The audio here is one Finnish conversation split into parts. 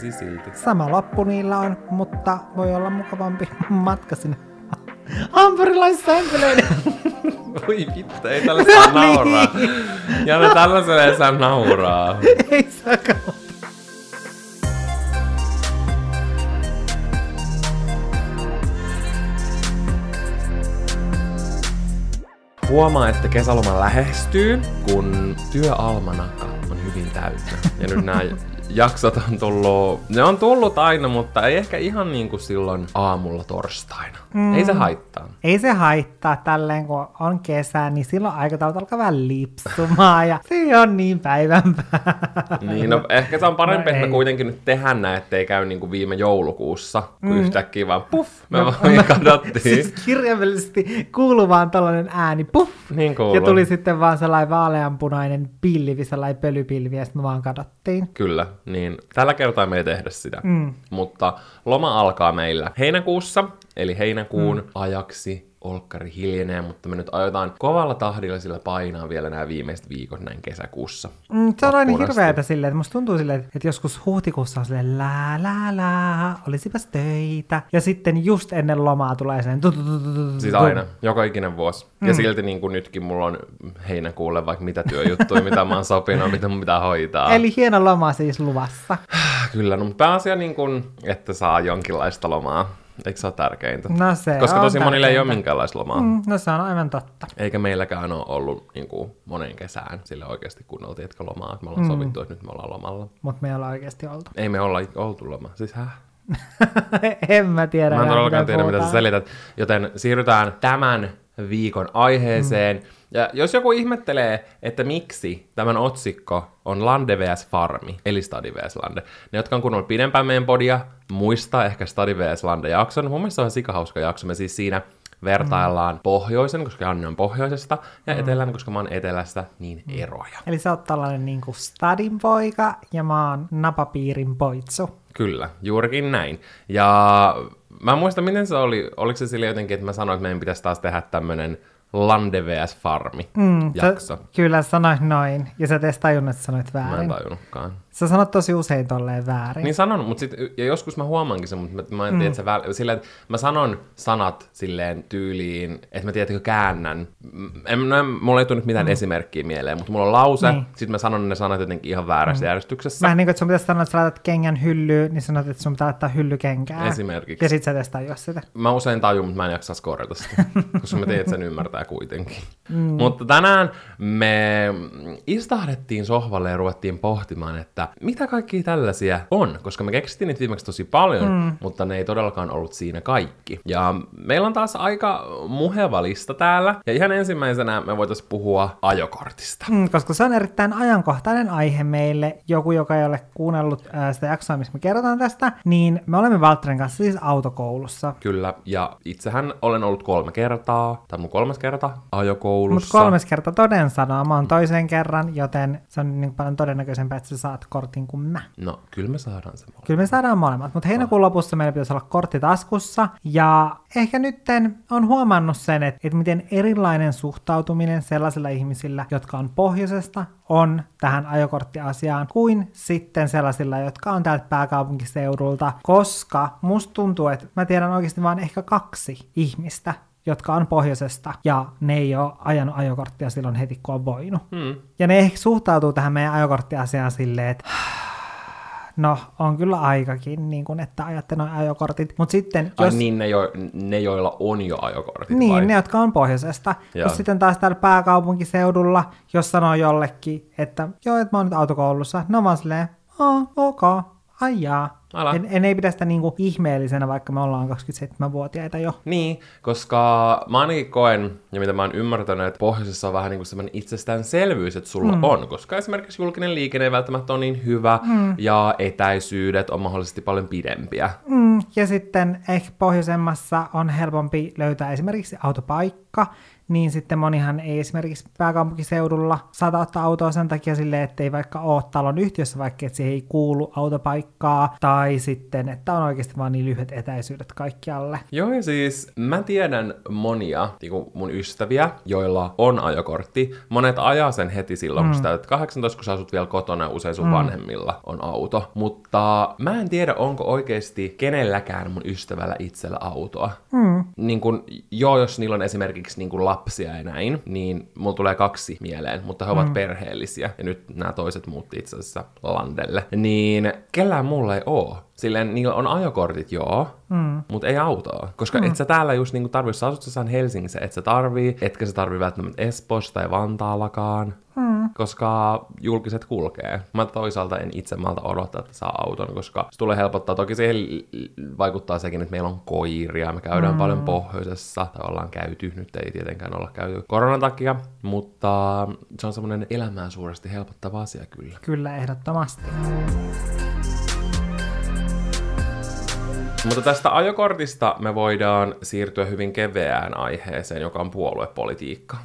pääsi silti. Sama loppu niillä on, mutta voi olla mukavampi matka sinne hampurilaissämpylöiden. Oi vittu, ei tällä saa No niin. nauraa. Ja ne tällaiselle ei saa nauraa. Ei saakaan. Huomaa, että kesäloma lähestyy, kun työalmanaka on hyvin täynnä. Ja nyt nämä jaksot on tullut, ne on tullut aina, mutta ei ehkä ihan niin kuin silloin aamulla torstaina. Mm. Ei se haittaa. Ei se haittaa tälleen, kun on kesä, niin silloin aikataulut alkaa vähän lipsumaan ja se on niin päivän päällä. Niin, no ehkä se on parempi, No että me kuitenkin nyt tehdään näin, ettei käy niin kuin viime joulukuussa, kun mm. yhtäkkiä vaan puff, me no, vaan no, kadottiin. Siis kirjaimellisesti kuuluu vaan tällainen ääni, puff, Niin kuuluu. ja tuli sitten vaan sellainen vaaleanpunainen pilvi, sellainen pölypilvi, ja sitten me vaan kadottiin. Kyllä, niin tällä kertaa me ei tehdä sitä. Mm. Mutta loma alkaa meillä heinäkuussa, eli heinäkuun mm. ajaksi olkkari hiljenee, mutta me nyt aiotaan kovalla tahdilla sillä painaa vielä nämä viimeiset viikot näin kesäkuussa. Mm, se on aina asti. hirveätä silleen, että musta tuntuu silleen, että joskus huhtikuussa on silleen lää lää lää, olisipas töitä. Ja sitten just ennen lomaa tulee sen Siis aina, joka ikinen vuosi. Mm. Ja silti niin kuin nytkin mulla on heinäkuulle vaikka mitä työjuttuja, mitä mä oon sopinut, mitä mun pitää hoitaa. Eli hieno loma siis luvassa. Kyllä, no pääasia niin kuin, että saa jonkinlaista lomaa. Eikö se ole tärkeintä? No se Koska on tosi monille ei ole tärkeintä. minkäänlaista lomaa. Mm. No se on aivan totta. Eikä meilläkään ole ollut niin kuin, moneen kesään sille oikeasti kunnolla, tiedätkö, lomaa. Me ollaan mm. sovittu, että nyt me ollaan lomalla. Mutta me ei olla oikeasti oltu. Ei me olla oltu loma. Siis häh? en mä tiedä. Mä en todellakaan tiedä, mitä sä puhutaan. selität. Joten siirrytään tämän viikon aiheeseen. Mm. Ja jos joku ihmettelee, että miksi tämän otsikko on Lande vs. Farmi, eli Stadi vs. Lande. Ne, jotka on kuunnellut pidempään meidän podia, muistaa ehkä Stadi vs. Lande jakson. Mun mielestä se on sikahauska jakso. Me siis siinä vertaillaan mm. pohjoisen, koska Janne on pohjoisesta, ja mm. etelän, koska mä oon etelästä, niin eroja. Eli sä oot tällainen niinku stadin poika ja mä oon napapiirin poitsu. Kyllä, juurikin näin. Ja mä en muista, miten se oli. Oliko se sille jotenkin, että mä sanoin, että meidän pitäisi taas tehdä tämmönen Lande vs. Farmi mm, jakso. Sä, kyllä sanoit noin, ja sä teet tajunnut, että sanoit Mä en väärin. tajunnutkaan. Sä sanot tosi usein tolleen väärin. Niin sanon, mutta sit, ja joskus mä huomaankin sen, mutta mä, mä en tiedä, että se väl, silleen, että mä sanon sanat silleen tyyliin, että mä tiedätkö käännän. En, no, mulla ei tule nyt mitään mm. esimerkkiä mieleen, mutta mulla on lause, Niin. niin. sit mä sanon ne sanat jotenkin ihan väärässä mm. järjestyksessä. Vähän niin kuin, että sun pitäisi sanoa, että sä laitat kengän hyllyyn, niin sanot, että sun pitää laittaa hyllykenkää. Esimerkiksi. Ja sit sä testaa jos sitä. Mä usein tajun, mutta mä en jaksa korjata sitä, koska mä tiedän, että sen ymmärtää kuitenkin. Mm. Mutta tänään me istahdettiin sohvalle ja ruvettiin pohtimaan, että mitä kaikki tällaisia on, koska me keksittiin niitä viimeksi tosi paljon, mm. mutta ne ei todellakaan ollut siinä kaikki. Ja meillä on taas aika muheva lista täällä, ja ihan ensimmäisenä me voitaisiin puhua ajokortista. Mm, koska se on erittäin ajankohtainen aihe meille. Joku, joka ei ole kuunnellut ää, sitä jaksoa, missä me kerrotaan tästä, niin me olemme Valtterin kanssa siis autokoulussa. Kyllä, ja itsehän olen ollut kolme kertaa, tai mun kolmas kerta Mutta ajokoulussa. kolmes kerta toden sanoa, mä oon toisen kerran, joten se on niin paljon todennäköisempää, että sä saat kortin kuin mä. No, kyllä me saadaan se molemmat. Kyllä me saadaan molemmat, mutta heinäkuun lopussa meillä pitäisi olla kortti taskussa. Ja ehkä nytten on huomannut sen, että, että miten erilainen suhtautuminen sellaisilla ihmisillä, jotka on pohjoisesta, on tähän ajokorttiasiaan, kuin sitten sellaisilla, jotka on täältä pääkaupunkiseudulta, koska musta tuntuu, että mä tiedän oikeasti vain ehkä kaksi ihmistä, jotka on pohjoisesta, ja ne ei ole ajanut ajokorttia silloin heti, kun on voinut. Hmm. Ja ne ehkä suhtautuu tähän meidän ajokorttiasiaan silleen, että no on kyllä aikakin, niin kun, että ajatte noin ajokortit. Mutta sitten, Ai jos... niin, ne, jo, ne, joilla on jo ajokortit Niin, vai? ne, jotka on pohjoisesta. Jos sitten taas täällä pääkaupunkiseudulla, jos sanoo jollekin, että joo, että mä oon nyt autokoulussa, no vaan silleen, oh, ok, ai jaa. Älä. En, en ei pidä sitä niinku ihmeellisenä, vaikka me ollaan 27-vuotiaita jo. Niin, koska mä ainakin koen, ja mitä mä oon ymmärtänyt, että pohjoisessa on vähän niin kuin semmoinen itsestäänselvyys, että sulla mm. on, koska esimerkiksi julkinen liikenne ei välttämättä ole niin hyvä, mm. ja etäisyydet on mahdollisesti paljon pidempiä. Mm, ja sitten ehkä pohjoisemmassa on helpompi löytää esimerkiksi autopaikka, niin sitten monihan ei esimerkiksi pääkaupunkiseudulla saata ottaa autoa sen takia silleen, että ei vaikka ole talon yhtiössä, vaikka että siihen ei kuulu autopaikkaa, tai sitten, että on oikeasti vaan niin lyhyet etäisyydet kaikkialle. Joo, ja siis mä tiedän monia niin mun ystäviä, joilla on ajokortti. Monet ajaa sen heti silloin, mm. kun sä täytät 18, kun sä asut vielä kotona, usein sun mm. vanhemmilla on auto. Mutta mä en tiedä, onko oikeasti kenelläkään mun ystävällä itsellä autoa. Mm. Niin kun, joo, jos niillä on esimerkiksi niin kun lapsia ja näin, niin mulla tulee kaksi mieleen, mutta he ovat mm. perheellisiä. Ja nyt nämä toiset muutti itse asiassa Landelle. Niin kellään mulla ei oo. Silleen niillä on ajokortit, joo, mm. mutta ei autoa. Koska mm. et sä täällä just niinku tarvii, jos asut sä Helsingissä, et sä tarvii, etkä sä tarvii välttämättä Espoossa tai Vantaallakaan. Mm. Koska julkiset kulkee. Mä toisaalta en itse malta odottaa, että saa auton, koska se tulee helpottaa. Toki siihen vaikuttaa sekin, että meillä on koiria, me käydään mm. paljon pohjoisessa, tai ollaan käyty, nyt ei tietenkään olla käyty koronan takia, mutta se on semmoinen elämää suuresti helpottava asia kyllä. Kyllä, ehdottomasti. Mutta tästä ajokortista me voidaan siirtyä hyvin keveään aiheeseen, joka on puoluepolitiikka.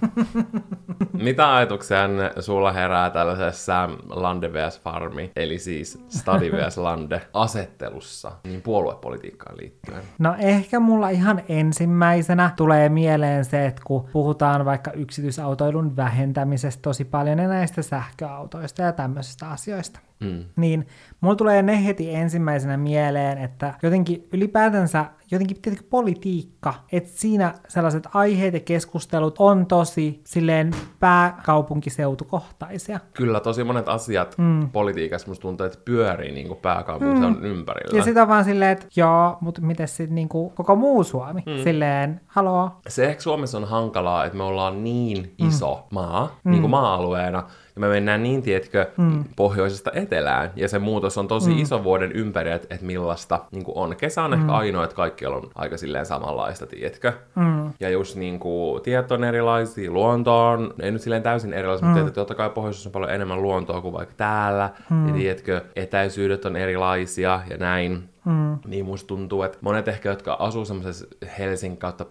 Mitä ajatuksia sulla herää tällaisessa Lande vs. Farmi, eli siis Stadi vs. Lande asettelussa, niin puoluepolitiikkaan liittyen? No ehkä mulla ihan ensimmäisenä tulee mieleen se, että kun puhutaan vaikka yksityisautoilun vähentämisestä tosi paljon ja näistä sähköautoista ja tämmöisistä asioista, Mm. Niin mulla tulee ne heti ensimmäisenä mieleen, että jotenkin ylipäätänsä jotenkin tietenkin politiikka, että siinä sellaiset aiheet ja keskustelut on tosi silleen pääkaupunkiseutukohtaisia. Kyllä, tosi monet asiat mm. politiikassa musta tuntuu, että pyörii niin kuin pääkaupunkiseudun mm. ympärillä. Ja sitä on vaan silleen, että joo, mutta miten sitten niin kuin koko muu Suomi? Mm. Silleen, haloo. Se ehkä Suomessa on hankalaa, että me ollaan niin iso mm. maa, mm. niin kuin maa-alueena, ja me mennään niin, tietkö, mm. pohjoisesta etelään, ja se muutos on tosi mm. iso vuoden ympäri, että et millaista niin on. Kesä on mm. ehkä ainoa, että kaikkialla on aika silleen samanlaista, tietkö. Mm. Ja just niin kuin, tiet on erilaisia, luonto on, ei nyt silleen täysin erilaisia, mm. mutta tietysti, totta kai pohjoisessa on paljon enemmän luontoa kuin vaikka täällä, mm. ja tiedätkö, etäisyydet on erilaisia ja näin. Mm. Niin musta tuntuu, että monet ehkä, jotka asuu semmoisessa Helsingin kautta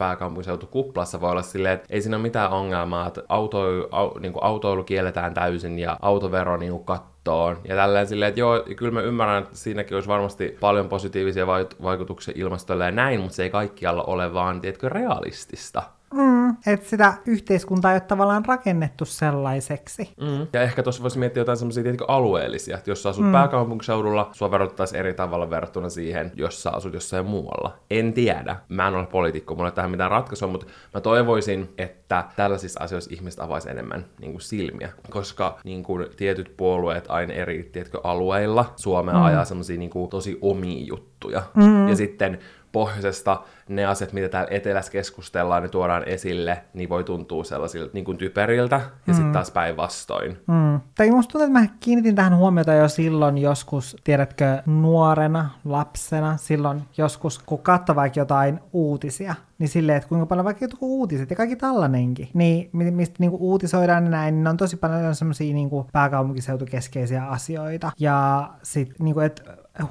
kuplassa, voi olla silleen, että ei siinä ole mitään ongelmaa, että auto, au, niin autoilu kielletään täysin ja autovero niin kattoon. Ja tälleen silleen, että joo, kyllä mä ymmärrän, että siinäkin olisi varmasti paljon positiivisia vaikutuksia ilmastolle ja näin, mutta se ei kaikkialla ole vaan, tiedätkö, realistista. Mm, että sitä yhteiskuntaa ei ole tavallaan rakennettu sellaiseksi. Mm. Ja ehkä tuossa voisi miettiä jotain semmoisia alueellisia, että jos sä asut mm. pääkaupunkiseudulla, sua verotettaisiin eri tavalla verrattuna siihen, jos sä asut jossain muualla. En tiedä. Mä en ole poliitikko, mulla ei tähän mitään ratkaisua, mutta mä toivoisin, että tällaisissa asioissa ihmiset avaisi enemmän niin kuin silmiä, koska niin kuin, tietyt puolueet aina eri tiedätkö, alueilla Suomea mm. ajaa semmoisia niin kuin, tosi omia juttuja. Mm. Ja sitten pohjoisesta ne asiat, mitä täällä etelässä keskustellaan, ne tuodaan esille, niin voi tuntua sellaisilta niin kuin typeriltä, ja mm. sitten taas päinvastoin. Mm. Tai musta tuntuu, että mä kiinnitin tähän huomiota jo silloin joskus, tiedätkö, nuorena, lapsena, silloin joskus, kun katsoi vaikka jotain uutisia, niin silleen, että kuinka paljon vaikka jotkut uutiset ja kaikki tällainenkin, niin mistä niinku uutisoidaan ja näin, niin on tosi paljon semmoisia niinku pääkaupunkiseutukeskeisiä asioita. Ja sitten, niinku, että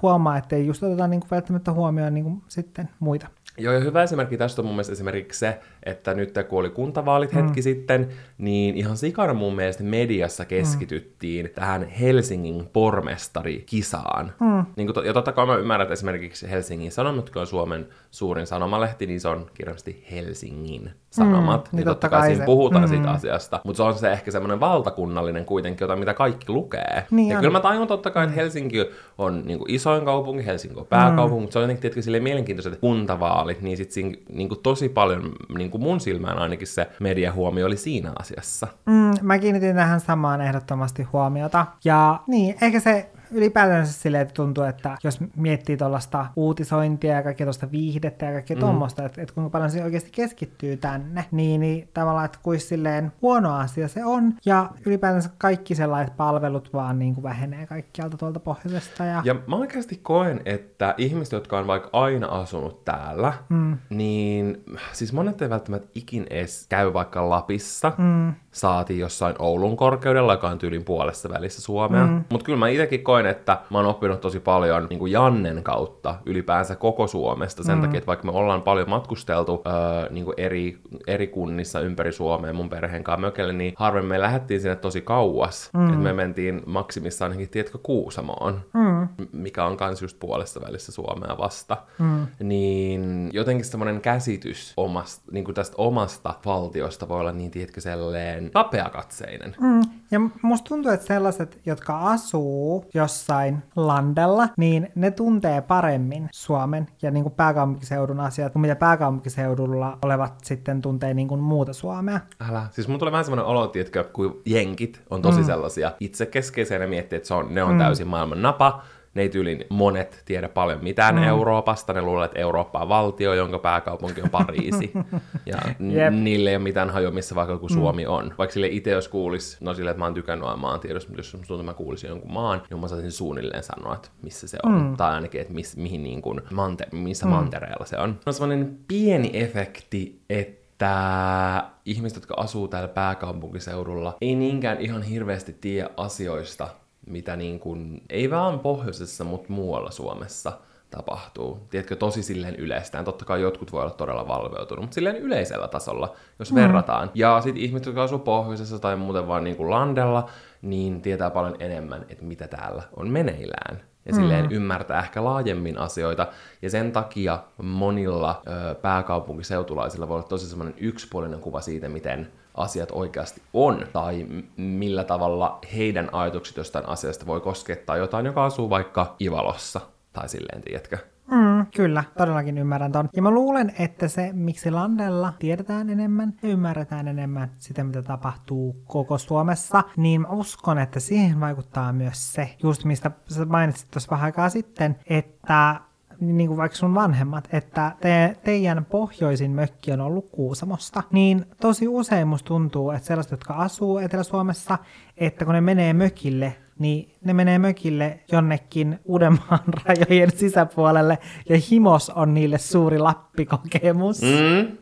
huomaa, että ei just oteta niinku välttämättä huomioon niinku sitten muita. Joo, ja hyvä esimerkki tästä on mun mielestä esimerkiksi se, että nyt kun oli kuntavaalit hetki mm. sitten, niin ihan sikana mun mielestä mediassa keskityttiin mm. tähän Helsingin pormestarikisaan. Mm. Niin kuin, ja totta kai mä ymmärrän, että esimerkiksi Helsingin Sanomat, kun on Suomen suurin sanomalehti, niin se on kirjallisesti Helsingin Sanomat. Mm, niin, totta kai siinä se. puhutaan mm. siitä asiasta. Mutta se on se ehkä semmoinen valtakunnallinen kuitenkin, jota mitä kaikki lukee. Niin ja on. kyllä mä tajun totta kai, että Helsinki on niin kuin isoin kaupunki, Helsinki on pääkaupunki, mm. mutta se on jotenkin tietenkin mielenkiintoiset kuntavaalit, niin sitten siinä niin kuin tosi paljon niin kuin mun silmään ainakin se mediahuomio oli siinä asiassa. Mm, mä kiinnitin tähän samaan ehdottomasti huomiota. Ja niin, ehkä se ylipäätänsä silleen, että tuntuu, että jos miettii tuollaista uutisointia ja kaikkea tuosta viihdettä ja kaikkea mm. tuommoista, että, että kuinka paljon se oikeasti keskittyy tänne, niin, niin tavallaan, että kuin silleen huono asia se on, ja ylipäätänsä kaikki sellaiset palvelut vaan niin kuin vähenee kaikkialta tuolta pohjoisesta. Ja, ja mä oikeasti koen, että ihmiset, jotka on vaikka aina asunut täällä, mm. niin siis monet ei välttämättä ikin edes käy vaikka Lapissa, mm. saatiin jossain Oulun korkeudella, joka on tyylin puolessa välissä Suomea, mm. mutta kyllä mä itsekin koen, koen, että mä oon oppinut tosi paljon niin kuin Jannen kautta ylipäänsä koko Suomesta sen mm. takia, että vaikka me ollaan paljon matkusteltu öö, niin kuin eri, eri kunnissa ympäri Suomea mun perheen kanssa mökelle, niin harvemmin me lähdettiin sinne tosi kauas. Mm. Että me mentiin maksimissaan ainakin, tiedätkö, Kuusamoon, mm. mikä on kans just puolessa välissä Suomea vasta. Mm. Niin jotenkin semmoinen käsitys omasta, niin kuin tästä omasta valtiosta voi olla niin, tiedätkö, selleen kapeakatseinen. Mm. Ja musta tuntuu, että sellaiset, jotka asuu jossain landella, niin ne tuntee paremmin Suomen ja niin kuin pääkaupunkiseudun asiat, kuin mitä pääkaupunkiseudulla olevat sitten tuntee niin kuin muuta Suomea. Älä. Siis mun tulee vähän semmoinen olo, tiedätkö, kun jenkit on tosi mm. sellaisia itsekeskeisiä ja miettii, että se on, ne on mm. täysin maailman napa, ne ei tyylin monet tiedä paljon mitään mm. Euroopasta, ne luulee, että Eurooppa on valtio, jonka pääkaupunki on Pariisi. ja yep. niille ei ole mitään hajoa, missä vaikka joku mm. Suomi on. Vaikka sille itse jos kuulisi, no sille, että mä oon tykännyt maan tiedossa, mutta jos tuntuu, mä kuulisin jonkun maan, niin mä saisin suunnilleen sanoa, että missä se on. Mm. Tai ainakin, että miss, mihin niin kuin mante, missä mm. mantereella se on. On semmoinen pieni efekti, että että ihmiset, jotka asuu täällä pääkaupunkiseudulla, ei niinkään ihan hirveästi tiedä asioista, mitä niin kuin, ei vaan pohjoisessa, mutta muualla Suomessa tapahtuu. Tiedätkö, tosi silleen yleistään. Totta kai jotkut voi olla todella valveutunut, mutta silleen yleisellä tasolla, jos mm. verrataan. Ja sitten ihmiset, jotka asuu pohjoisessa tai muuten vaan niin kuin landella, niin tietää paljon enemmän, että mitä täällä on meneillään. Ja mm. silleen ymmärtää ehkä laajemmin asioita. Ja sen takia monilla ö, pääkaupunkiseutulaisilla voi olla tosi semmoinen yksipuolinen kuva siitä, miten asiat oikeasti on, tai millä tavalla heidän ajatukset jostain asiasta voi koskettaa jotain, joka asuu vaikka Ivalossa, tai silleen, tiedätkö? Mm, kyllä, todellakin ymmärrän ton. Ja mä luulen, että se, miksi Landella tiedetään enemmän ja ymmärretään enemmän sitä, mitä tapahtuu koko Suomessa, niin mä uskon, että siihen vaikuttaa myös se, just mistä sä mainitsit tuossa vähän aikaa sitten, että niin kuin vaikka sun vanhemmat, että te, teidän pohjoisin mökki on ollut Kuusamosta, niin tosi usein musta tuntuu, että sellaiset, jotka asuu Etelä-Suomessa, että kun ne menee mökille, niin ne menee mökille jonnekin Uudenmaan rajojen sisäpuolelle, ja himos on niille suuri lappikokemus. Mm.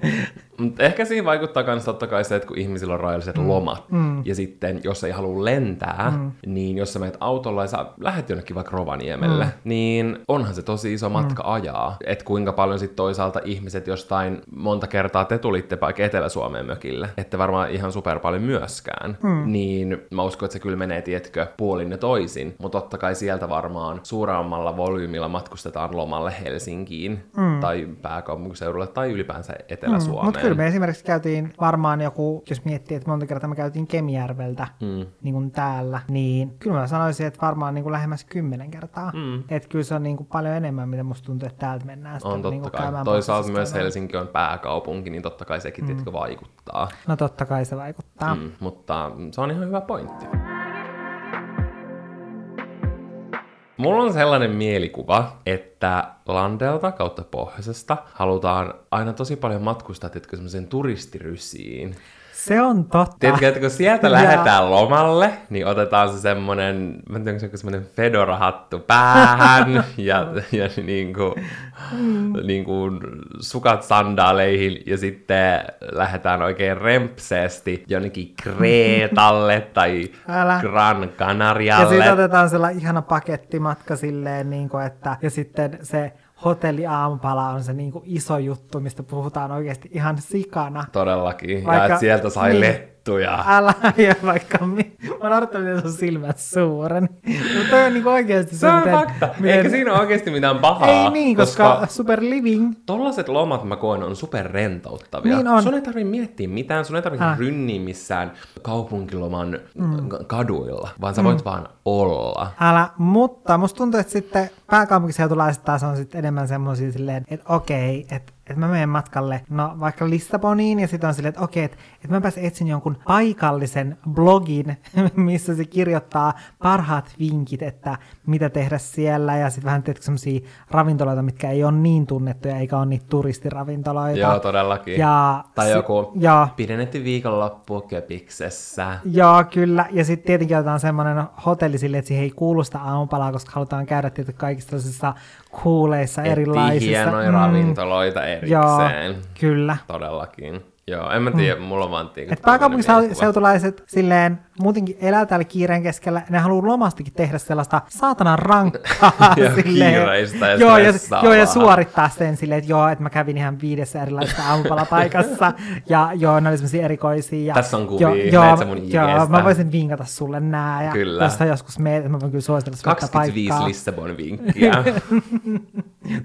Mutta ehkä siihen vaikuttaa myös totta kai se, että kun ihmisillä on rajalliset mm. lomat, mm. ja sitten jos ei halua lentää, mm. niin jos sä menet autolla ja sä lähdet jonnekin vaikka Rovaniemelle, mm. niin onhan se tosi iso matka mm. ajaa. Että kuinka paljon sitten toisaalta ihmiset jostain, monta kertaa te tulitte vaikka Etelä-Suomeen mökille, että varmaan ihan super paljon myöskään, mm. niin mä uskon, että se kyllä menee, tietkö, puolin ja toisin, mutta totta kai sieltä varmaan suuremmalla volyymilla matkustetaan lomalle Helsinkiin, mm. tai pääkaupunkiseudulle, tai ylipäänsä Etelä-Suomeen. Mm, kyllä me esimerkiksi käytiin varmaan joku, jos miettii, että monta kertaa me käytiin Kemijärveltä mm. niin kuin täällä, niin kyllä mä sanoisin, että varmaan niin kuin lähemmäs kymmenen kertaa. Mm. Että kyllä se on niin kuin paljon enemmän, mitä musta tuntuu, että täältä mennään sitten on totta niin kuin kai. Toisaalta myös Helsinki on pääkaupunki, niin totta kai sekin mm. tiedätkö, vaikuttaa. No totta kai se vaikuttaa. Mm, mutta se on ihan hyvä pointti. Mulla on sellainen mielikuva, että Landelta kautta pohjoisesta halutaan aina tosi paljon matkustaa, tietkö semmoiseen turistirysiin. Se on totta. Tiedätkö, että kun sieltä lähdetään lomalle, niin otetaan se semmoinen, mä en tiedä, onko se semmoinen Fedora-hattu päähän ja, ja niin kuin, mm. niin kuin sukat sandaaleihin ja sitten lähdetään oikein rempseesti jonnekin Kreetalle tai Älä. Gran Canarialle. Ja sitten otetaan sellainen ihana pakettimatka silleen, niin kuin, että ja sitten se hotelli aamupala on se niinku iso juttu, mistä puhutaan oikeasti ihan sikana. Todellakin, Vaikka, ja että sieltä sai niin, lettuja. Älä, ja vaikka mi- mä oon että sun silmät suuren. Mutta on niinku oikeasti se, on miten, fakta. Miten... Eikä siinä ole oikeasti mitään pahaa. Ei niin, koska, koska super living. Tollaset lomat mä koen on super rentouttavia. Niin on. Sun ei tarvitse miettiä mitään, sun ei tarvitse äh. rynniä missään kaupunkiloman mm. kaduilla, vaan sä voit mm. vaan olla. Älä, mutta musta tuntuu, että sitten pääkaupunkiseutulaiset taas on sitten enemmän semmoisia silleen, että okei, että että mä menen matkalle, no vaikka Lissaboniin, ja sitten on silleen, että okei, että, että mä pääsen etsin jonkun paikallisen blogin, missä se kirjoittaa parhaat vinkit, että mitä tehdä siellä, ja sitten vähän teetkö semmoisia ravintoloita, mitkä ei ole niin tunnettuja, eikä ole niitä turistiravintoloita. Joo, todellakin. Ja, tai si- joku ja, pidennetty viikonloppu Köpiksessä. Joo, kyllä, ja sitten tietenkin otetaan semmoinen hotelli sille, että siihen ei kuulu sitä aamupalaa, koska halutaan käydä tietysti kaikissa kuuleissa erilaisissa. hienoja mm, ravintoloita erikseen. Joo, kyllä. Todellakin. Joo, en mä tiedä, mm. mulla on vaan tiiä. Et pääkaupunkiseutulaiset silleen muutenkin elää täällä kiireen keskellä, ne haluaa lomastikin tehdä sellaista saatanan rankkaa. ja silleen, kiireistä ja joo, ja, joo, ja suorittaa sen silleen, että joo, että mä kävin ihan viidessä erilaisessa aamupalapaikassa, ja joo, ne oli semmosia erikoisia. Ja, Tässä on kuvia, joo, näet joo, sä mun joo, mä voisin vinkata sulle nää, ja Kyllä. jos sä joskus meet, että mä voin kyllä suositella sulle tätä 25 paikkaa. Lissabon vinkkiä.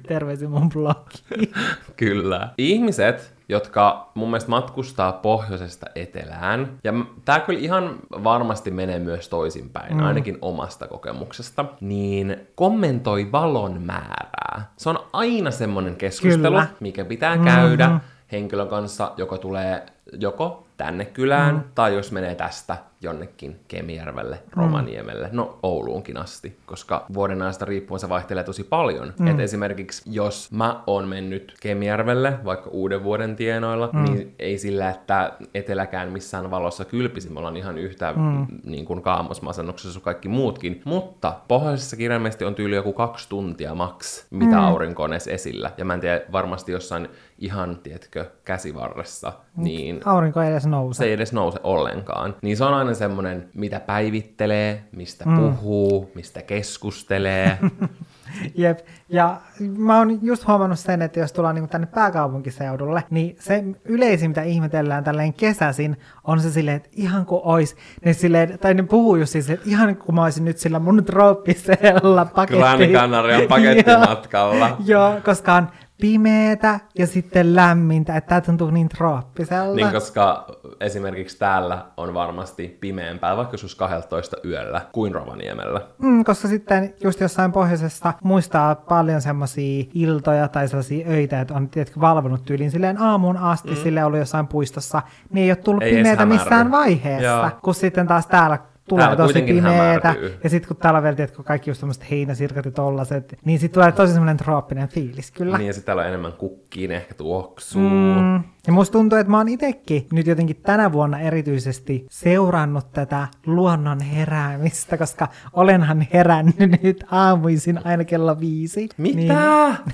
Terveisin mun blogiin. Kyllä. Ihmiset, jotka mun mielestä matkustaa pohjoisesta etelään, ja tää kyllä ihan varmasti menee myös toisinpäin, mm. ainakin omasta kokemuksesta, niin kommentoi valon määrää. Se on aina semmonen keskustelu, Kyllä. mikä pitää käydä mm-hmm. henkilön kanssa, joka tulee joko tänne kylään, mm. tai jos menee tästä jonnekin Kemijärvelle, Rovaniemelle, no Ouluunkin asti, koska vuoden ajasta riippuen se vaihtelee tosi paljon. Mm. Et esimerkiksi jos mä oon mennyt Kemijärvelle, vaikka uuden vuoden tienoilla, mm. niin ei sillä, että eteläkään missään valossa kylpisi, me ollaan ihan yhtä mm. niin kuin kaamosmasennuksessa kuin kaikki muutkin, mutta pohjoisessa kirjaimesti on tyyli joku kaksi tuntia maks, mitä mm. aurinko on edes esillä. Ja mä en tiedä, varmasti jossain ihan, tiedätkö, käsivarressa, niin Aurinko ei edes nouse. se ei edes nouse ollenkaan. Niin se on aina semmoinen, mitä päivittelee, mistä mm. puhuu, mistä keskustelee. Jep, ja mä oon just huomannut sen, että jos tullaan niinku tänne pääkaupunkiseudulle, niin se yleisin, mitä ihmetellään tälleen kesäsin, on se silleen, että ihan kuin ois, ne silleen, tai ne puhuu just siis, että ihan kuin mä olisin nyt sillä mun trooppisella paketti. Grand Canarian pakettimatkalla. Joo, koska on pimeetä ja sitten lämmintä, että tää tuntuu niin trooppiselta. Niin, koska esimerkiksi täällä on varmasti pimeämpää, vaikka joskus 12 yöllä, kuin Rovaniemellä. Mm, koska sitten just jossain pohjoisessa muistaa paljon semmoisia iltoja tai sellaisia öitä, että on tiedätkö, valvonut tyyliin silleen aamuun asti, mm. sille ollut jossain puistossa, niin ei ole tullut Ei pimeätä missään vaiheessa, Joo. kun sitten taas täällä tulee Täällä tosi hämärtyy. ja sitten kun täällä on vielä tiedätkö, kaikki just semmoiset heinäsirkat ja tollaset, niin sitten tulee tosi semmoinen trooppinen fiilis kyllä. Niin, ja sitten täällä on enemmän kukkiin, ehkä tuoksuu. Mm. Ja musta tuntuu, että mä oon itekin nyt jotenkin tänä vuonna erityisesti seurannut tätä luonnon heräämistä, koska olenhan herännyt nyt aamuisin aina kello viisi. Mitä? Niin,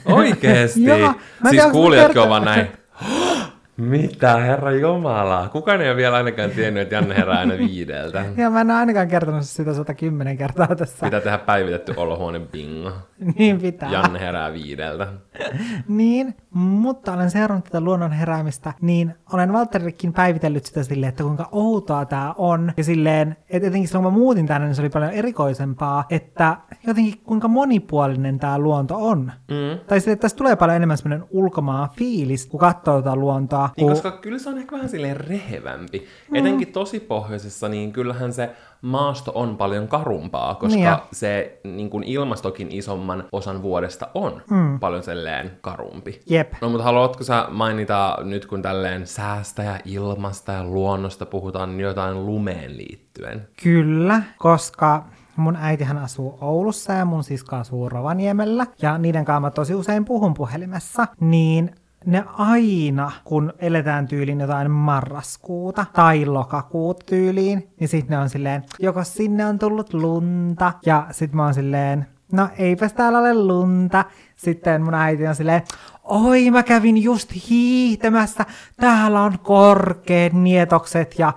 Oikeesti? Joo, siis kertonut. ovat näin? Mitä, herra Jumala? Kukaan ei ole vielä ainakaan tiennyt, että Janne herää aina viideltä. ja mä en ole ainakaan kertonut sitä 110 kertaa tässä. Pitää tehdä päivitetty olohuone bingo. Niin pitää. Janne herää viideltä. Niin, mutta olen seurannut tätä luonnon heräämistä, niin olen Valtterikin päivitellyt sitä silleen, että kuinka outoa tämä on. Ja silleen, että etenkin silloin kun mä muutin tänne, niin se oli paljon erikoisempaa, että jotenkin kuinka monipuolinen tämä luonto on. Mm. Tai silleen, että tässä tulee paljon enemmän semmoinen ulkomaan fiilis, kun katsoo tätä luontoa. Niin, kun- koska kyllä se on ehkä vähän silleen rehevämpi. Mm. Etenkin tosi pohjoisessa, niin kyllähän se maasto on paljon karumpaa, koska Niin se niin kuin ilmastokin isomman osan vuodesta on mm. paljon selleen karumpi. Jep. No mutta haluatko sä mainita nyt kun tälleen säästä ja ilmasta ja luonnosta puhutaan, niin jotain lumeen liittyen? Kyllä, koska mun äitihän asuu Oulussa ja mun sisko asuu Rovaniemellä. Ja niiden kanssa mä tosi usein puhun puhelimessa. Niin ne aina, kun eletään tyyliin jotain marraskuuta tai lokakuuta tyyliin, niin sitten ne on silleen, joko sinne on tullut lunta, ja sitten mä oon silleen, no eipäs täällä ole lunta. Sitten mun äiti on silleen, oi mä kävin just hiihtämässä, täällä on korkeat nietokset ja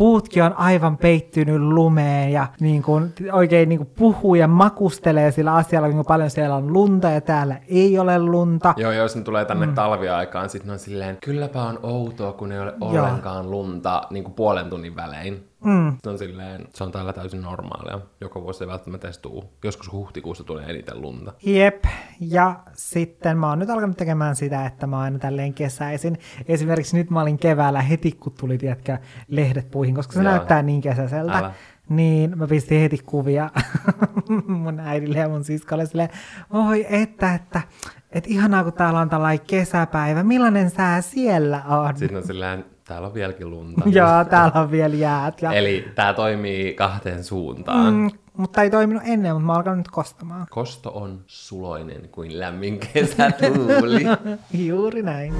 puutkin on aivan peittynyt lumeen ja niin kuin, oikein niin kuin puhuu ja makustelee sillä asialla, kuinka paljon siellä on lunta ja täällä ei ole lunta. Joo, jos ne tulee tänne mm. talviaikaan, sitten on silleen, kylläpä on outoa, kun ei ole ollenkaan lunta niin kuin puolen tunnin välein. Mm. Se on silleen, se on täällä täysin normaalia. Joka vuosi ei välttämättä edes tuu. Joskus huhtikuussa tulee eniten lunta. Jep, ja sitten mä oon nyt alkanut tekemään sitä, että mä aina tälleen kesäisin. Esimerkiksi nyt mä olin keväällä heti, kun tuli, tiedätkö, lehdet puihin, koska se Joo. näyttää niin kesäiseltä. Älä. Niin mä pistin heti kuvia mun äidille ja mun siskolle silleen, oi että, että, että ihanaa kun täällä on tällainen kesäpäivä, millainen sää siellä on? Sitten on silleen, täällä on vieläkin lunta. Joo, täällä on vielä jäät. Ja, Eli tää toimii kahteen suuntaan. Mm. mutta ei toiminut ennen, mutta mä oon alkanut nyt kostamaan. Kosto on suloinen kuin lämmin kesätuuli. Juuri näin.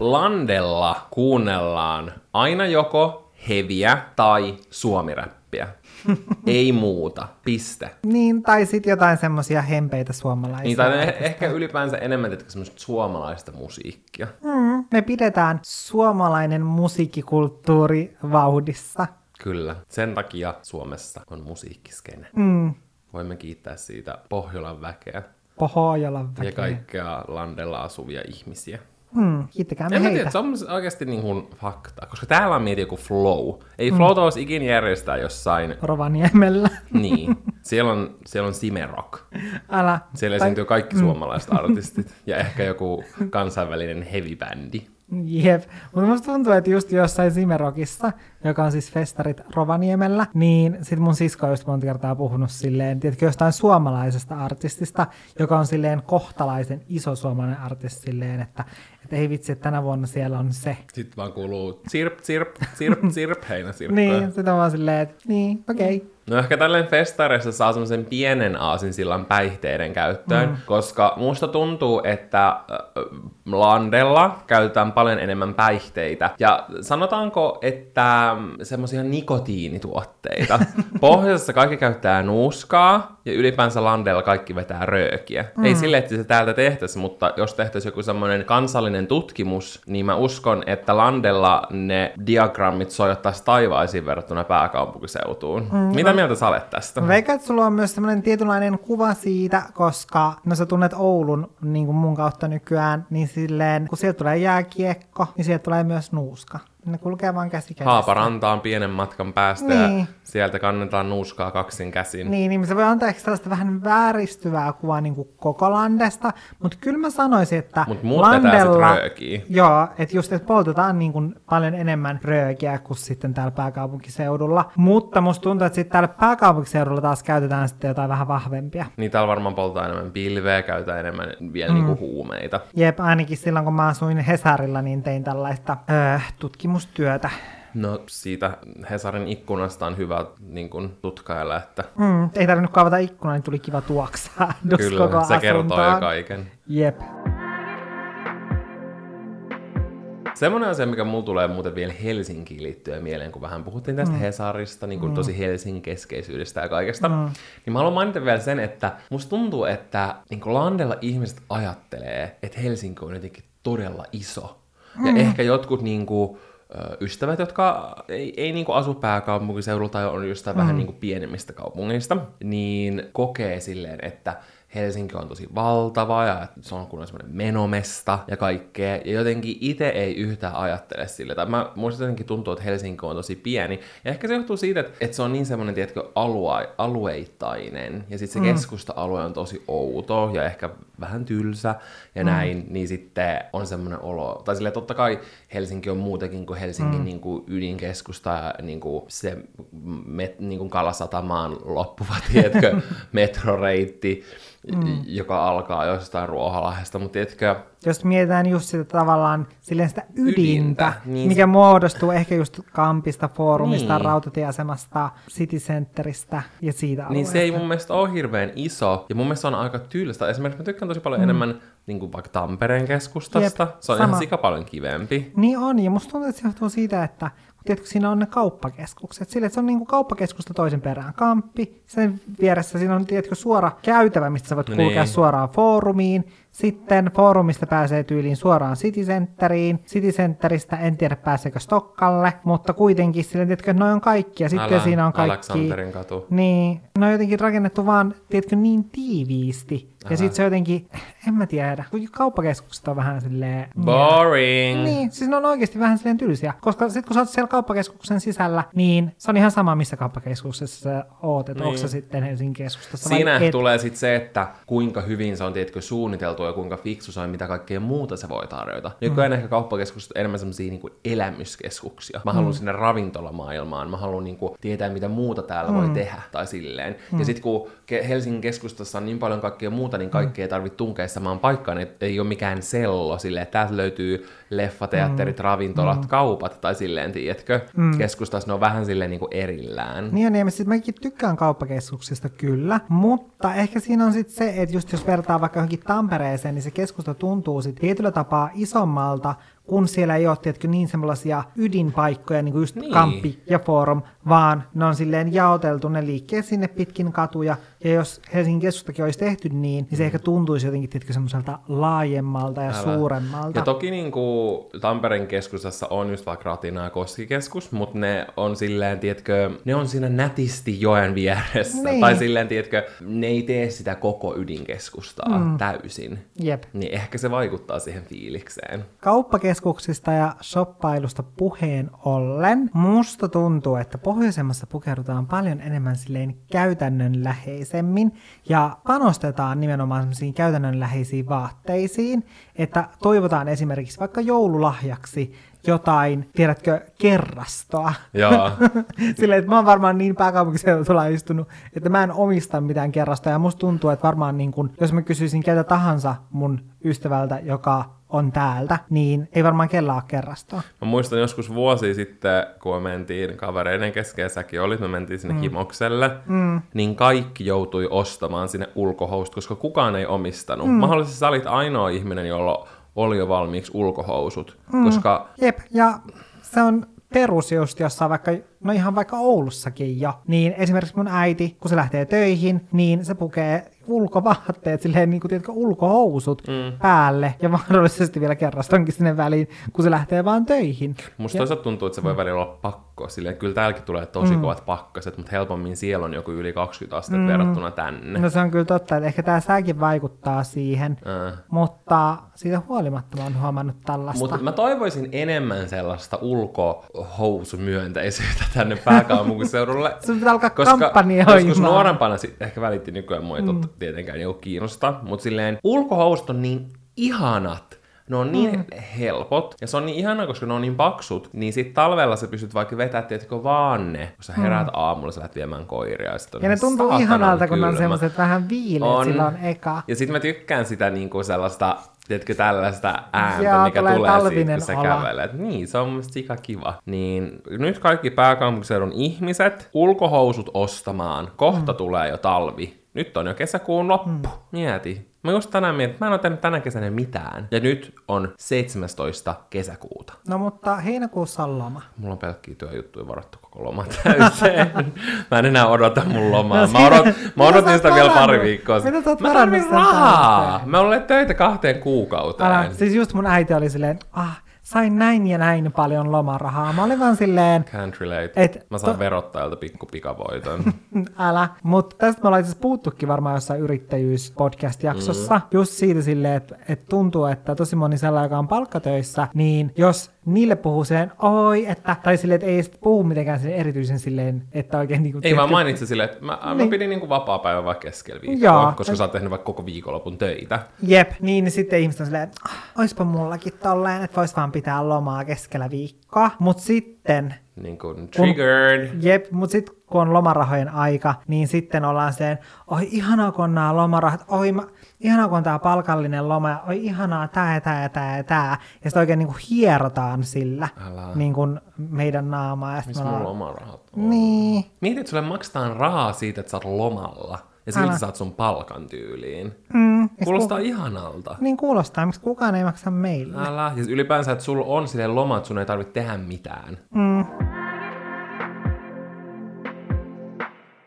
Landella kuunnellaan aina joko heviä tai suomiräppiä. ei muuta, piste. Niin, tai sitten jotain semmoisia hempeitä suomalaisia. Niin, tai eh- ehkä ylipäänsä enemmän että semmoista suomalaista musiikkia. Mm, me pidetään suomalainen musiikkikulttuuri vauhdissa. Kyllä, sen takia Suomessa on musiikkiskene. Mm, Voimme kiittää siitä Pohjolan väkeä Pohjolan ja väkeä. kaikkea landella asuvia ihmisiä. Mm, kiittäkäämme En mä heitä. tiedä, se on oikeasti niin kuin fakta, koska täällä on mieti joku flow. Ei mm. flowta olisi ikin järjestää jossain, Rovaniemellä. niin. Siellä on, siellä on Simerock. Älä. Siellä esiintyy kaikki suomalaiset artistit ja ehkä joku kansainvälinen heavy-bändi. Jep, mutta musta tuntuu, että just jossain Simerokissa, joka on siis festarit Rovaniemellä, niin sit mun sisko on just monta kertaa puhunut silleen, tiedätkö, jostain suomalaisesta artistista, joka on silleen kohtalaisen iso suomalainen artisti silleen, että, että ei vitsi, että tänä vuonna siellä on se. Sitten vaan kuuluu sirp, sirp, sirp, sirp, heinäsirkkoja. Niin, sitä vaan silleen, että niin, okei. Okay. No ehkä tälleen festareissa saa semmoisen pienen aasinsillan päihteiden käyttöön, mm. koska musta tuntuu, että Landella käytetään paljon enemmän päihteitä. Ja sanotaanko, että semmoisia nikotiinituotteita. Pohjoisessa kaikki käyttää nuuskaa ja ylipäänsä Landella kaikki vetää röökiä. Mm. Ei sille, että se täältä tehtäisi, mutta jos tehtäisiin joku semmoinen kansallinen tutkimus, niin mä uskon, että Landella ne diagrammit sojottaisi taivaisiin verrattuna pääkaupunkiseutuun. Mm. Mitä mieltä sä olet tästä? Mä veikkaan, että sulla on myös semmoinen tietynlainen kuva siitä, koska no sä tunnet Oulun niin kuin mun kautta nykyään, niin silleen, kun sieltä tulee jääkiekko, niin sieltä tulee myös nuuska. Ne kulkee vaan käsi kädessä. Haaparanta on pienen matkan päästä ja Niin. sieltä kannetaan nuuskaa kaksin käsin. Niin, niin se voi antaa ehkä sellaista vähän vääristyvää kuvaa niin kuin koko Landesta, mutta kyllä mä sanoisin, että Mut sit röökiä. Joo, että just, että poltetaan niin kuin paljon enemmän röökiä kuin sitten täällä pääkaupunkiseudulla. Mutta musta tuntuu, että sitten täällä pääkaupunkiseudulla taas käytetään sitten jotain vähän vahvempia. Niin täällä varmaan poltaa enemmän pilveä, käytetään enemmän vielä mm. niinku huumeita. Jep, ainakin silloin kun mä asuin Hesarilla, niin tein tällaista öö, tutkimustyötä. No siitä Hesarin ikkunasta on hyvä niin kun, tutkailla, että Mm, ei tarvinnut kaavata ikkunaa, niin tuli kiva tuoksaa kyllä koko se kertoo jo kaiken. Jep. Semmoinen asia, mikä mulla tulee muuten vielä Helsinkiin liittyen mieleen, kun vähän puhuttiin tästä mm. Hesarista, niin kuin mm. tosi Helsingin keskeisyydestä ja kaikesta, mm. niin mä haluan mainita vielä sen, että musta tuntuu, että niin kuin Landella ihmiset ajattelee, että Helsinki on jotenkin todella iso. Mm. Ja ehkä jotkut niin kuin, ystävät, jotka ei, ei niin kuin asu pääkaupunkiseudulla tai on jostain mm. vähän niin kuin pienemmistä kaupungeista, niin kokee silleen, että Helsinki on tosi valtava ja se on kunnon semmoinen menomesta ja kaikkea. Ja jotenkin itse ei yhtään ajattele sille. Tai mä, musta jotenkin tuntuu, että Helsinki on tosi pieni. Ja ehkä se johtuu siitä, että, että se on niin semmoinen, tiedätkö, alue, alueittainen. Ja sitten se mm. keskusta-alue on tosi outo ja ehkä vähän tylsä ja mm. näin. Niin sitten on semmoinen olo. Tai silleen totta kai Helsinki on muutakin kuin Helsingin mm. niin kuin ydinkeskusta ja niin kuin se met, niin kuin Kalasatamaan loppuva, tiedätkö, metroreitti mm. joka alkaa jostain Ruoholahdesta, mutta tiedätkö, Jos mietitään just sitä tavallaan silleen sitä ydintä, Ydintä, niin niin mikä muodostuu ehkä just Kampista, Foorumista, Niin. rautatieasemasta, City Centeristä ja siitä niin alueesta. se ei mun mielestä ole hirveän iso, ja mun mielestä se on aika tylsä. Esimerkiksi mä tykkään tosi paljon mm. enemmän niin kuin vaikka Tampereen keskustasta, Jep, se on sama. ihan sika paljon kivempi. Niin on, ja musta tuntuu, että se johtuu siitä, että tiedätkö, siinä on ne kauppakeskukset. Sille, että se on niin kuin kauppakeskusta toisen perään. Kamppi, sen vieressä siinä on tiedätkö, suora käytävä, mistä sä voit kulkea Niin. suoraan foorumiin. Sitten foorumista pääsee tyyliin suoraan City Centeriin. City Centeristä en tiedä pääseekö Stokkalle, mutta kuitenkin sille, tiedätkö, että noi on kaikki. Ja sitten Älä, siinä on kaikki... Aleksanterin katu. Niin, ne on jotenkin rakennettu vaan, tiedätkö, niin tiiviisti. Ja Älä. sitten se jotenkin, en mä tiedä, kun kauppakeskukset on vähän silleen... Boring! Niin, siis ne on oikeasti vähän silleen tylsiä. Koska sitten kun sä oot siellä kauppakeskuksen sisällä, niin se on ihan sama, missä kauppakeskuksessa sä oot. Että niin. onko sä sitten Helsingin keskustassa Siinä vai et. tulee sitten se, että kuinka hyvin se on tiedätkö, suunniteltu ja kuinka fiksu se on, mitä kaikkea muuta se voi tarjota. Nykyään mm. ehkä kauppakeskukset on enemmän semmoisia niinku elämyskeskuksia. Mä haluan mm. sinne ravintolamaailmaan, mä haluan niinku tietää, mitä muuta täällä mm. voi tehdä tai silleen. Mm. Ja sitten kun Helsingin keskustassa on niin paljon kaikkea muuta, niin kaikkea ei tarvitse tunkea samaan paikkaan. Et ei ole mikään sello silleen, että täältä löytyy leffateatterit, mm. ravintolat, mm. kaupat tai silleen, tiedätkö? Mm. Keskustassa ne on vähän silleen niinku erillään. Niin ja siis mäkin tykkään kauppakeskuksista kyllä, mutta ehkä siinä on sitten se, että just jos vertaa vaikka johonkin Tampereeseen, niin se keskusta tuntuu sitten tietyllä tapaa isommalta kun siellä ei ole tiedätkö, niin semmoisia ydinpaikkoja, niin kuin just Niin. Kampi ja Forum, vaan ne on silleen jaoteltu ne liikkeet sinne pitkin katuja, ja jos Helsingin keskustakin olisi tehty niin, niin se ehkä tuntuisi jotenkin tiedätkö, semmoiselta laajemmalta ja Älä. suuremmalta. Ja toki niin kuin Tampereen keskustassa on just vaikka Ratina ja Koskikeskus, mutta ne on silleen, tiedätkö, ne on siinä nätisti joen vieressä. Niin. Tai silleen, tiedätkö, ne ei tee sitä koko ydinkeskustaa mm. täysin. Jep. Niin ehkä se vaikuttaa siihen fiilikseen. Kauppakeskuksista ja shoppailusta puheen ollen, musta tuntuu, että pohjoisemmassa pukeudutaan paljon enemmän silleen käytännönläheisemmin ja panostetaan nimenomaan semmoisiin käytännönläheisiin vaatteisiin, että toivotaan esimerkiksi vaikka joululahjaksi jotain, tiedätkö, kerrastoa. Joo. Silleen, että mä oon varmaan niin pääkaupunkiseudulla istunut, että mä en omista mitään kerrastoa. Ja musta tuntuu, että varmaan niin kun, jos mä kysyisin ketä tahansa mun ystävältä, joka on täältä, niin ei varmaan kellään ole kerrastoa. Mä muistan joskus vuosi sitten, kun me mentiin kavereiden kesken, säkin olit, me mentiin sinne mm. himokselle, mm. niin kaikki joutui ostamaan sinne ulkohousut, koska kukaan ei omistanut. Mm. Mahdollisesti sä olit ainoa ihminen, jolla oli jo valmiiksi ulkohousut, mm. koska Jep, ja se on perus just jossain vaikka, no ihan vaikka Oulussakin jo, niin esimerkiksi mun äiti, kun se lähtee töihin, niin se pukee ulkovaatteet, silleen niin kuin tiedätkö, ulkohousut mm. päälle ja mahdollisesti vielä kerrastonkin sinne väliin, kun se lähtee vaan töihin. musta toisaalta tuntuu, että se voi välillä olla pakko, silleen kyllä täälläkin tulee tosi mm. kovat pakkaset, mutta helpommin siellä on joku yli 20 astetta mm. verrattuna tänne. No se on kyllä totta, että ehkä tämä sääkin vaikuttaa siihen, Äh. mutta siitä huolimatta mä oon huomannut tällaista. Mutta mä toivoisin enemmän sellaista ulkohousumyönteisyyttä tänne pääkaupunkiseudulle. Sun pitää alkaa koska kampanjoimaan. joskus nuorempana sit ehkä välitti nykyään mua ei mm. Tietenkään niinku kiinnosta, mutta silleen ulkohousut on niin ihanat. Ne on niin mm. helpot, ja se on niin ihanaa, koska ne on niin paksut, niin sit talvella sä pystyt vaikka vetää, tiedätkö, vaan ne, kun sä heräät mm. aamulla, sä lähdet viemään koiria, ja, sit on ja ne tuntuu ihanalta, kun ne on semmoiset vähän viileet On. silloin eka. Ja sitten mä tykkään sitä niinku sellaista, tiedätkö, tällaista ääntä, Joo, mikä tulee tulee siitä, kun sä olo. kävelet. Niin, se on mun mielestä sika kiva. Niin nyt kaikki pääkaupunkiseudun ihmiset, ulkohousut ostamaan. Kohta mm. tulee jo talvi. Nyt on jo kesäkuun loppu. Mm. Mieti. Mä just tänään mietin, että mä en ole tehnyt tänä kesänä mitään. Ja nyt on 17. kesäkuuta. No mutta heinäkuussa on loma. Mulla on pelkkiä työjuttuja varattu koko loma täyteen. mä en enää odota mun lomaa. No mä, odot, mä odotin sitä vielä pari viikkoa. Mitä sä oot mä tarvin rahaa. Mä olen töitä kahteen kuukauteen. Älä, siis just mun äiti oli silleen, ah, sain näin ja näin paljon lomarahaa. Mä olin vaan silleen, Can't relate. Et mä saan to- verottajalta pikku pikavoiton. älä. Mutta tästä me ollaan itse puhuttukin varmaan jossain yrittäjyys-podcast-jaksossa. Mm. Just siitä silleen, että et tuntuu, että tosi moni sellainen, joka on palkkatöissä, niin jos niille puhuu silleen, oi, että, tai silleen, että ei puhu mitenkään silleen erityisen silleen, että oikein niinku... Ei vaan mainitse silleen, että mä, mä Niin. pidin niinku vapaa-päivän vaikka keskellä viikkoa, Joo. koska sä oot tehnyt vaikka koko viikonlopun töitä. Jep, niin sitten ihmiset on silleen, ah, oispa mullakin tolleen, että vois vaan pitää lomaa keskellä viikkoa. Mut sitten, Niin kuin triggered. jep, mut sitten kun on lomarahojen aika, niin sitten ollaan sen, oi ihanaa kun on nämä lomarahat, oi mä, ihanaa kun on tää palkallinen loma, ja oi ihanaa tää ja tää ja tää ja tää. Ja sitten oikein niinku hierotaan sillä Älä. niin kuin meidän naamaa. Missä ollaan- lomarahat on? Niin. Mietit, että sulle maksetaan rahaa siitä, että sä oot lomalla. Ja silti Älä. saat sun palkan tyyliin. Mm, Kuulostaa ihanalta. Niin kuulostaa, miksi kukaan ei maksa meille. Älä. Ja ylipäänsä, että sulla on silleen loma, että sun ei tarvitse tehdä mitään. Mm.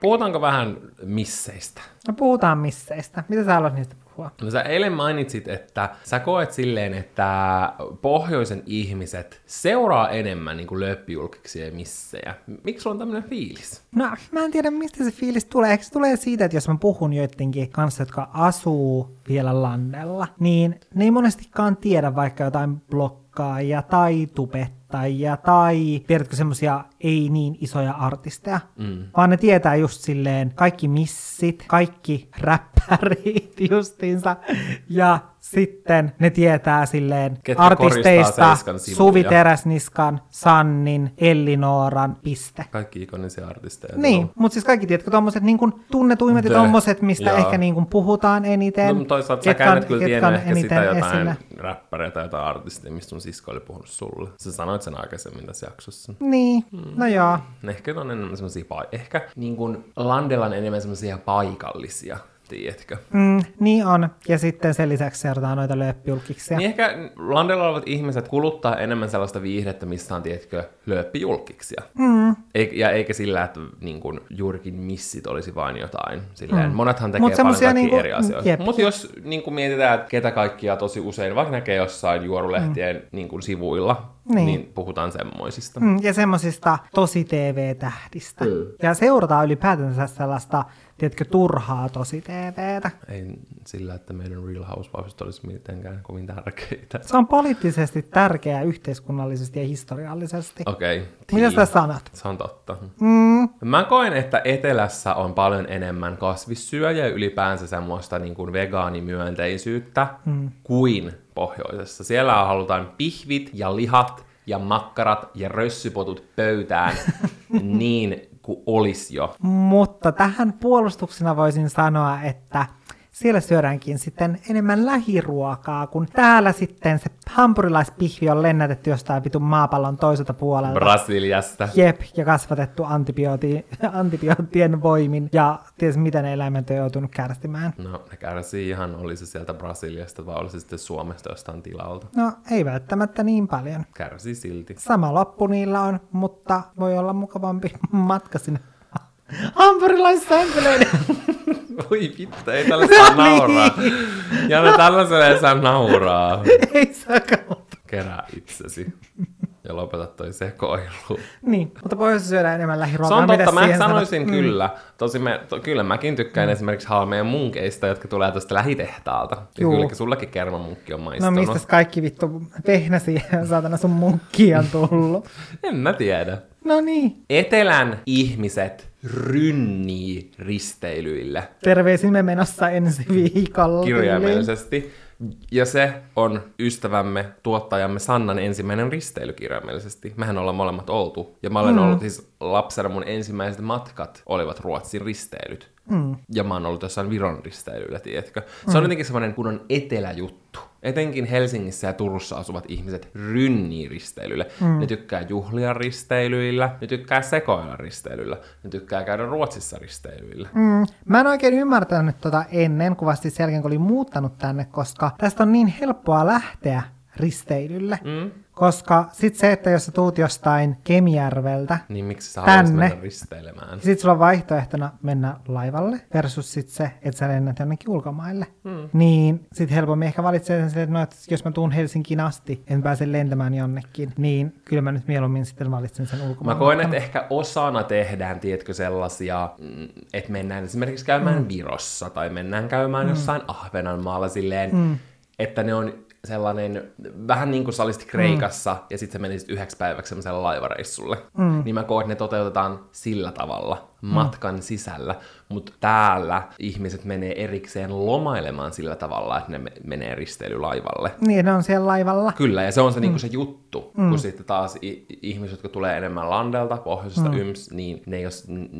Puhutaanko vähän misseistä? No puhutaan misseistä. Mitä sä haluat niistä puhua? No sä eilen mainitsit, että sä koet silleen, että pohjoisen ihmiset seuraa enemmän niin löppijulkiksi ja missejä. Miksi sulla on tämmöinen fiilis? No, mä en tiedä, mistä se fiilis tulee. Eikö se tulee siitä, että jos mä puhun joidenkin kanssa, jotka asuu vielä landella, niin ne ei monestikaan tiedä vaikka jotain blokkaajia tai tubettajia tai tiedätkö semmosia ei niin isoja artisteja, mm. vaan ne tietää just silleen kaikki missit, kaikki räppärit justiinsa ja sitten ne tietää silleen Ketkä artisteista. Suvi Teräsniskan, Sannin, Ellinooran, piste. Kaikki ikonisia artisteja. Niin, mutta siis kaikki tiedätkö, tommoset niin tunnetuimmat ja The, tommoset, mistä joo. ehkä niin kuin puhutaan eniten. No, toisaalta sä ketkä käännät kyllä tiennyt ehkä sitä jotain esillä. räppäriä tai jotain artistia, mistä sun sisko oli puhunut sulle. Sä sanoit sen aikaisemmin tässä jaksossa. Niin, no joo. Ehkä on enemmän semmosia, pa- ehkä niin kuin Landella on enemmän semmosia paikallisia tiedätkö? Mm, niin on. Ja sitten sen lisäksi seurataan noita lööppijulkiksia. Niin ehkä landella olevat ihmiset kuluttaa enemmän sellaista viihdettä, missä on, tiedätkö, lööppijulkiksia. Mm. Eik, ja eikä sillä, että niin kuin, juurikin missit olisi vain jotain. Silleen, mm. Monethan tekee Mut paljon semmosia kaikkia niinku- eri asioita. Mutta jos niin kuin mietitään, että ketä kaikkia tosi usein, vaikka näkee jossain juorulehtien mm. niin kuin sivuilla, Niin. niin. niin puhutaan semmoisista. Mm, ja semmoisista tosi TV-tähdistä. Mm. Ja seurataan ylipäätänsä sellaista, tiedätkö, turhaa tosi TVtä. Ei sillä, että meidän Real Housewives olisi mitenkään kovin tärkeitä. Se on poliittisesti tärkeää yhteiskunnallisesti ja historiallisesti. Okei. Okay, Mitä sä sanot? Se on totta. Mm, Mä koen, että etelässä on paljon enemmän kasvissyöjä ja ylipäänsä semmoista niin kuin vegaanimyönteisyyttä mm. kuin pohjoisessa. Siellä halutaan pihvit ja lihat ja makkarat ja rössypotut pöytään niin kuin olisi jo. mutta tähän puolustuksena voisin sanoa, että siellä syödäänkin sitten enemmän lähiruokaa, kun täällä sitten se hampurilaispihvi on lennätetty jostain vitun maapallon toiselta puolelta. Brasiliasta. Jep, ja kasvatettu antibiooti, antibioottien voimin, ja ties mitä ne eläimet on joutunut kärsimään. No, ne kärsii ihan, oli se sieltä Brasiliasta vai oli se sitten Suomesta jostain tilalta. No, ei välttämättä niin paljon. Kärsii silti. Sama loppu niillä on, mutta voi olla mukavampi matka sinne hampurilaissänkyleiden. Voi vittu, ei tällä saa nauraa. Ja ne tällaiselle ei saa nauraa. ei saakaan. Kerää itsesi. Ja lopeta toi sekoilu. Niin, mutta pohjoisessa syödään enemmän Se lähiruokaa. on totta, mä sanoisin sanot? kyllä. Tosi me, to, kyllä mäkin tykkään mm. esimerkiksi halmeen munkeista, jotka tulee tuosta lähitehtaalta. Ja Juu. kyllä sullekin kermamunkki on No maistunut. mistä kaikki vittu vehnäsi saatana sun munkki on tullut? En mä tiedä. No niin, Etelän ihmiset rynnii risteilyille terveisin me menossa ensi viikolla. kirjaimellisesti. Ja se on ystävämme, tuottajamme Sannan ensimmäinen risteily kirjaimellisesti. Mehän ollaan molemmat oltu. Ja mä olen mm. ollut siis lapsena mun ensimmäiset matkat olivat Ruotsin risteilyt. Mm. Ja mä oon ollut jossain Viron risteilyllä, tiedätkö? Se mm. on jotenkin semmoinen kunnon eteläjuttu. Etenkin Helsingissä ja Turussa asuvat ihmiset rynnii risteilylle. Mm. Ne tykkää juhlia risteilyillä, ne tykkää sekoilla risteilyllä, ne tykkää käydä Ruotsissa risteilyillä. Mm, mä en oikein ymmärtänyt tota ennen, kuvasti sen jälkeen, kun olin muuttanut tänne, koska tästä on niin helppoa lähteä risteilylle. Mm. Koska sit se, että jos sä tuut jostain Kemijärveltä, Niin miksi sä Tänne. mennä risteilemään? sit sulla on vaihtoehtona mennä laivalle versus sit se, että sä lennät jonnekin ulkomaille. Mm. Niin sit helpommin ehkä valitsee sen silleen, että no, että jos mä tuun Helsinkiin asti, en pääse lentämään jonnekin, niin kyllä mä nyt mieluummin sitten valitsen sen Mä ulkomaille. koen, että ehkä osana tehdään, tiedätkö, sellaisia, mm, että mennään esimerkiksi käymään mm. Virossa tai mennään käymään mm. jossain Ahvenanmaalla silleen, mm. että ne on sellainen, vähän niin kuin sä olisit Kreikassa mm. ja sitten sä menisit yhdeksi päiväksi semmoiselle laivareissulle. Mm. Niin mä koen, että ne toteutetaan sillä tavalla matkan sisällä, mutta täällä ihmiset menee erikseen lomailemaan sillä tavalla, että ne me- menee risteilylaivalle. Niin, ne on siellä laivalla. Kyllä, ja se on se, mm. niinku se juttu, mm. kun sitten taas i- ihmiset, jotka tulee enemmän landelta, pohjoisesta mm. yms, niin ne ei, ole,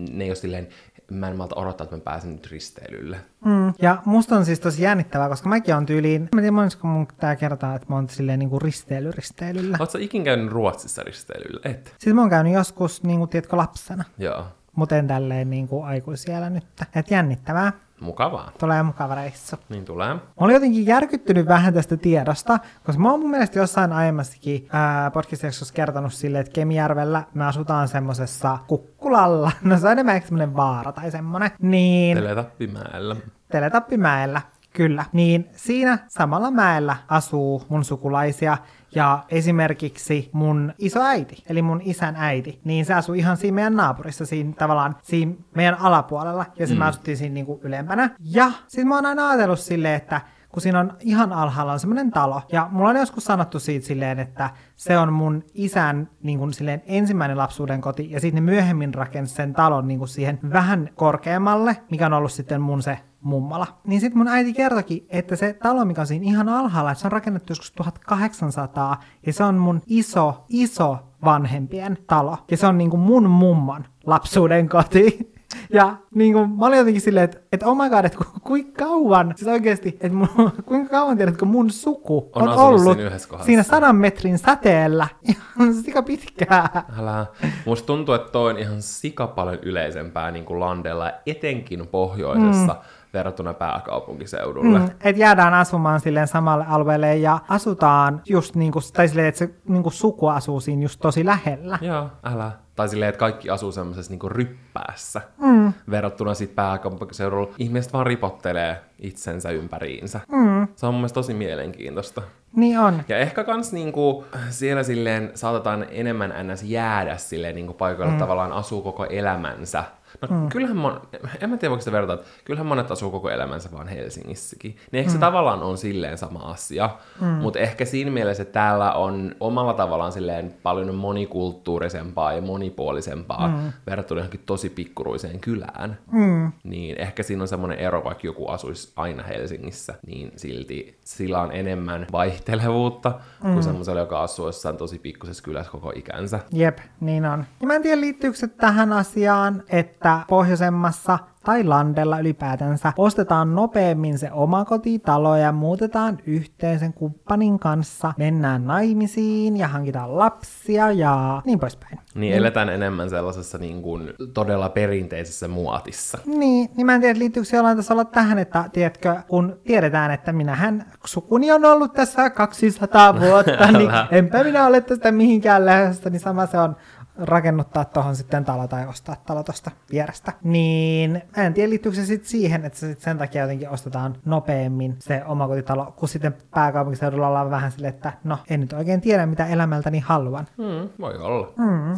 ne ei ole silleen, mä en malta odottaa, että mä pääsen nyt risteilylle. Mm. Ja musta on siis tosi jännittävää, koska mäkin on tyyliin, mä en tiedä moniko mun tää kertaa, että mä oon silleen niinku risteily risteilyllä. Oletko sä ikin käynyt Ruotsissa risteilyllä? Et. Siis mä oon käynyt joskus, niinku, tiedätkö, lapsena, Joo, mutta en tälleen niinku aikuisiellä nyt. Et jännittävää. Mukavaa. Tulee mukava reissu. Niin tulee. Mä olin jotenkin järkyttynyt vähän tästä tiedosta, koska mä oon mun mielestä jossain aiemmassakin ää, podcast kertonut silleen, että Kemijärvellä me asutaan semmosessa kukkulalla. No se on enemmän semmonen vaara tai semmonen. Niin, Teletappimäellä. Teletappimäellä, kyllä. Niin siinä samalla mäellä asuu mun sukulaisia ja esimerkiksi mun isoäiti, eli mun isän äiti, niin se asuu ihan siinä meidän naapurissa, siinä tavallaan siinä meidän alapuolella, ja sitten mm. me asuttiin siinä niinku ylempänä. Ja sitten mä oon aina ajatellut silleen, että kun siinä on ihan alhaalla on semmoinen talo. Ja mulla on joskus sanottu siitä silleen, että se on mun isän niin kuin silleen ensimmäinen lapsuuden koti, ja sitten ne myöhemmin rakensi sen talon niin kuin siihen vähän korkeammalle, mikä on ollut sitten mun se mummala. Niin sitten mun äiti kertokin, että se talo, mikä on siinä ihan alhaalla, että se on rakennettu joskus 1800, ja se on mun iso, iso vanhempien talo. Ja se on niin kuin mun mummon lapsuuden koti. Ja niin kuin, mä olin jotenkin silleen, että, että oh my god, että ku, kuinka kauan, siis oikeasti, että mun, kuinka kauan tiedätkö, mun suku On on, ollut siinä sadan metrin säteellä. Ihan sika pitkää. Älä. Musta tuntuu, että toi on ihan sika paljon yleisempää niin kuin landella, etenkin pohjoisessa, mm. verrattuna pääkaupunkiseudulle. Mm, että jäädään asumaan silleen samalle alueelle ja asutaan just niin kuin, tai silleen, että se niin kuin suku asuu siinä just tosi lähellä. Joo, älä. Tai silleen, että kaikki asuu semmoisessa niin ryppäässä mm. verrattuna sitten pääkaupunkiseudulla. Ihmiset vaan ripottelee itsensä ympäriinsä. Mm. Se on mun mielestä tosi mielenkiintoista. Niin on. Ja ehkä kans niinku, siellä silleen saatetaan enemmän ns. jäädä silleen niinku paikoilla mm. tavallaan asuu koko elämänsä No mm. kyllähän, mon, en mä tiedä voiko sitä verrata, että kyllähän monet asuu koko elämänsä vaan Helsingissäkin. Niin ehkä mm. se tavallaan on silleen sama asia, mm. mutta ehkä siinä mielessä, että täällä on omalla tavallaan silleen paljon monikulttuurisempaa ja monipuolisempaa mm. verrattuna johonkin tosi pikkuruiseen kylään. Mm. Niin ehkä siinä on semmoinen ero, vaikka joku asuisi aina Helsingissä, niin silti sillä on enemmän vaihtelevuutta mm. kuin semmoisella, joka asuu jossain tosi pikkusessa kylässä koko ikänsä. Jep, niin on. Ja mä en tiedä liittyykö se tähän asiaan, että että pohjoisemmassa tai landella ylipäätänsä ostetaan nopeammin se omakotitalo ja muutetaan yhteen sen kumppanin kanssa, mennään naimisiin ja hankitaan lapsia ja niin poispäin. Niin mm. eletään enemmän sellaisessa niin kuin todella perinteisessä muotissa. Niin, niin mä en tiedä, liittyykö se jollain tasolla tähän, että tiedätkö, kun tiedetään, että minähän sukuni on ollut tässä 200 vuotta, niin enpä minä ole tästä mihinkään lähdöstä, niin sama se on rakennuttaa tuohon sitten talo tai ostaa talo tuosta vierestä. Niin en tiedä liittyykö se sitten siihen, että se sit sen takia jotenkin ostetaan nopeammin se omakotitalo, kun sitten pääkaupunkiseudulla ollaan vähän silleen, että no en nyt oikein tiedä mitä elämältäni haluan. Mm, voi olla. Mm.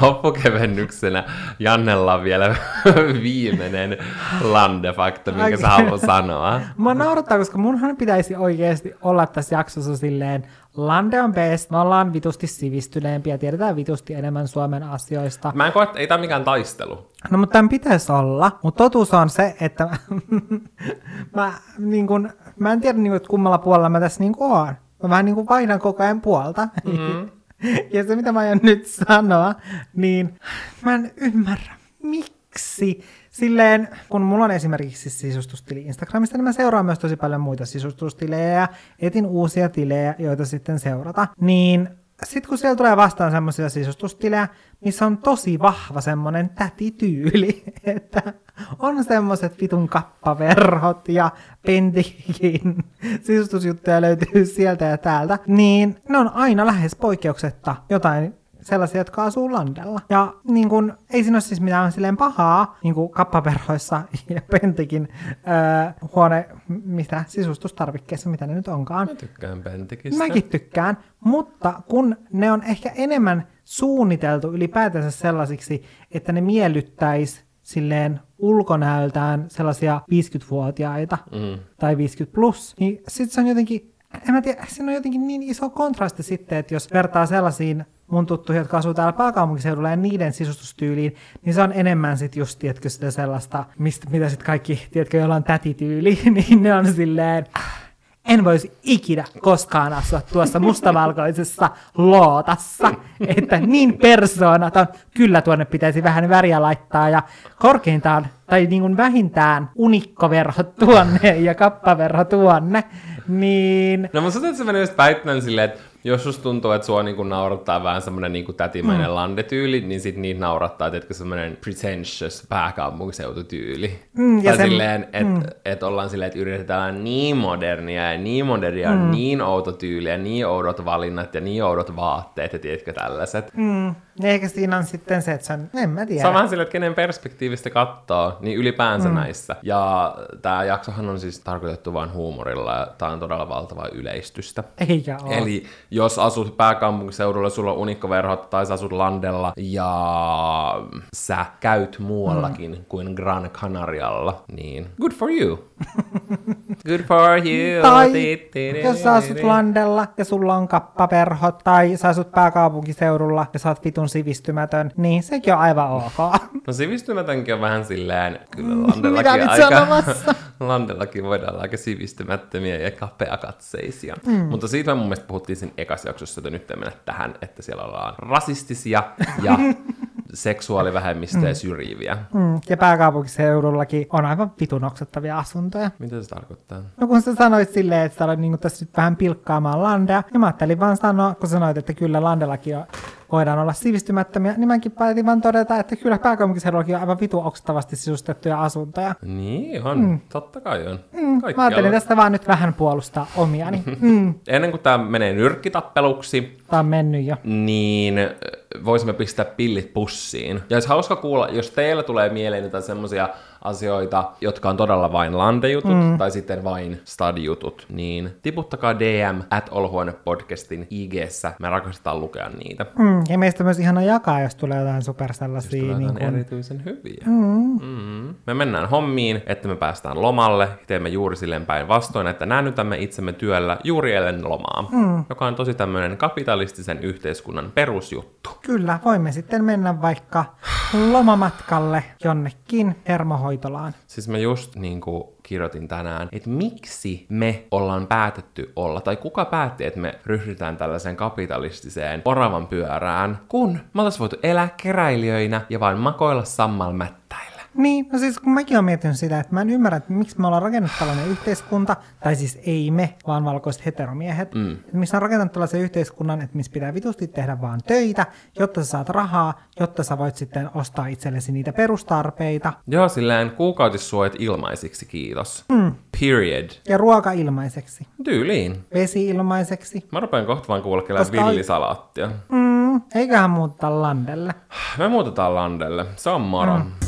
Loppukevennyksenä Jannella on vielä viimeinen landefakta, minkä okay. sä haluat sanoa. Mä naurattaa, koska munhan pitäisi oikeasti olla tässä jaksossa silleen, Lande on best, me ollaan vitusti sivistyneempiä, tiedetään vitusti enemmän Suomen asioista. Mä en koe, että ei tämä mikään taistelu. No mutta tämän pitäisi olla, mutta totuus on se, että mä, niin kun, mä en tiedä, niin kun, että kummalla puolella mä tässä niin oon. Mä vähän niin kuin vaihdan koko ajan puolta. Mm. Ja se, mitä mä aion nyt sanoa, niin mä en ymmärrä, miksi. Silleen, kun mulla on esimerkiksi sisustustili Instagramista, niin mä seuraan myös tosi paljon muita sisustustilejä, etin uusia tilejä, joita sitten seurata. Niin sitten kun siellä tulee vastaan semmoisia sisustustilejä, missä on tosi vahva semmoinen tätityyli, että on semmoiset vitun kappaverhot ja pentikin sisustusjuttuja löytyy sieltä ja täältä, niin ne on aina lähes poikkeuksetta jotain sellaisia, jotka asuu landella. Ja niin kun, ei siinä ole siis mitään silleen pahaa niin kuin kappaperhoissa ja Pentikin öö, huone, mitä sisustustarvikkeissa, mitä ne nyt onkaan. Mä tykkään Pentikistä. Mäkin tykkään, mutta kun ne on ehkä enemmän suunniteltu ylipäätänsä sellaisiksi, että ne miellyttäisi silleen ulkonäöltään sellaisia 50-vuotiaita mm. tai 50 plus, niin sitten se on jotenkin, en mä tiedä, siinä on jotenkin niin iso kontrasti sitten, että jos vertaa sellaisiin mun tuttuja, jotka asuu täällä pääkaupunkiseudulla ja niiden sisustustyyliin, niin se on enemmän sit just, tiedätkö, sitä sellaista, mistä, mitä sitten kaikki, tiedätkö, joilla on tätityyli, niin ne on silleen, en voisi ikinä koskaan asua tuossa mustavalkoisessa lootassa, että niin persoonaton, kyllä tuonne pitäisi vähän väriä laittaa ja korkeintaan, tai niin kuin vähintään unikkoverho tuonne ja kappaverho tuonne, niin... No mutta se menee just väittämään silleen, että jos susta tuntuu, että sua niinku naurattaa vähän semmoinen niinku tätimäinen mm. landetyyli, niin sit niitä naurattaa, että semmoinen pretentious pääkaupunkiseututyyli. Mm, tai sen, silleen, että mm. et ollaan silleen, että yritetään niin modernia ja niin modernia, mm. niin outo tyyli ja niin oudot valinnat ja niin oudot vaatteet ja tiedätkö tällaiset. Mm. Eikä siinä on sitten se, että se on, en mä tiedä. Se on vähän silleen, että kenen perspektiivistä katsoo, niin ylipäänsä mm. näissä. Ja tämä jaksohan on siis tarkoitettu vain huumorilla ja tämä on todella valtavaa yleistystä. Eikä ole. Eli jos asut pääkaupunkiseudulla, sulla on unikkoverhot tai sä asut landella ja sä käyt muuallakin mm. kuin Gran Canarialla, niin good for you. good for you. Tai jos sä asut landella ja sulla on kappaverhot tai sä asut pääkaupunkiseudulla ja sä oot vitun sivistymätön, niin sekin on aivan ok. No sivistymätönkin on vähän silleen, kyllä landellakin aika, landellakin voidaan olla aika sivistymättömiä ja kapeakatseisia. Mm. Mutta siitä mun mielestä puhuttiin siinä ekassa jaksossa, että nyt mennä tähän, että siellä ollaan rasistisia ja seksuaalivähemmistöjä mm. syrjiviä. Mm. Ja pääkaupunkiseudullakin on aivan vitun oksettavia asuntoja. Mitä se tarkoittaa? No kun sä sanoit silleen, että sä olet niin tässä nyt vähän pilkkaamaan landea, niin mä ajattelin vaan sanoa, kun sanoit, että kyllä landellakin on voidaan olla sivistymättömiä, niin mäkin päätin vaan todeta, että kyllä pääkaupunkiseudullakin on aivan vitu oksettavasti sisustettuja asuntoja. Niin on, mm. totta kai on. Mm. Mä ajattelin tästä vaan nyt vähän puolustaa omiani. Mm. Ennen kuin tämä menee nyrkkitappeluksi, Tämä on mennyt jo. Niin voisimme pistää pillit pussiin. Ja olisi hauska kuulla, jos teillä tulee mieleen jotain semmoisia asioita, jotka on todella vain landejutut mm. tai sitten vain stadjutut, niin tiputtakaa DM at podcastin ig Me rakastetaan lukea niitä. Mm. Ja meistä myös ihana jakaa, jos tulee jotain super sellaisia. Jos niin kun... erityisen hyviä. Mm. Mm. Me mennään hommiin, että me päästään lomalle. Teemme juuri silleen päin vastoin, että näännytämme itsemme työllä juuri ennen lomaa, mm. joka on tosi tämmöinen kapitalistisen yhteiskunnan perusjuttu. Kyllä, voimme sitten mennä vaikka lomamatkalle jonnekin hermohoitolaan. Siis mä just niin kuin kirjoitin tänään, että miksi me ollaan päätetty olla, tai kuka päätti, että me ryhdytään tällaiseen kapitalistiseen oravan pyörään, kun me oltaisiin voitu elää keräilijöinä ja vain makoilla sammalmättäillä. Niin, no siis kun mäkin olen miettinyt sitä, että mä en ymmärrä, että miksi me ollaan rakennut tällainen yhteiskunta, tai siis ei me, vaan valkoiset heteromiehet. Mm. Että missä on rakentanut tällaisen yhteiskunnan, että missä pitää vitusti tehdä vaan töitä, jotta sä saat rahaa, jotta sä voit sitten ostaa itsellesi niitä perustarpeita. Joo, silleen kuukautissuojat ilmaisiksi, kiitos. Mm. Period. Ja ruoka ilmaiseksi. Tyyliin. Vesi ilmaiseksi. Mä rupean kohta vaan kuulekkelemaan villisalaattia. Mm, eiköhän muuttaa landelle. Me muutetaan landelle. Se on moro. Mm.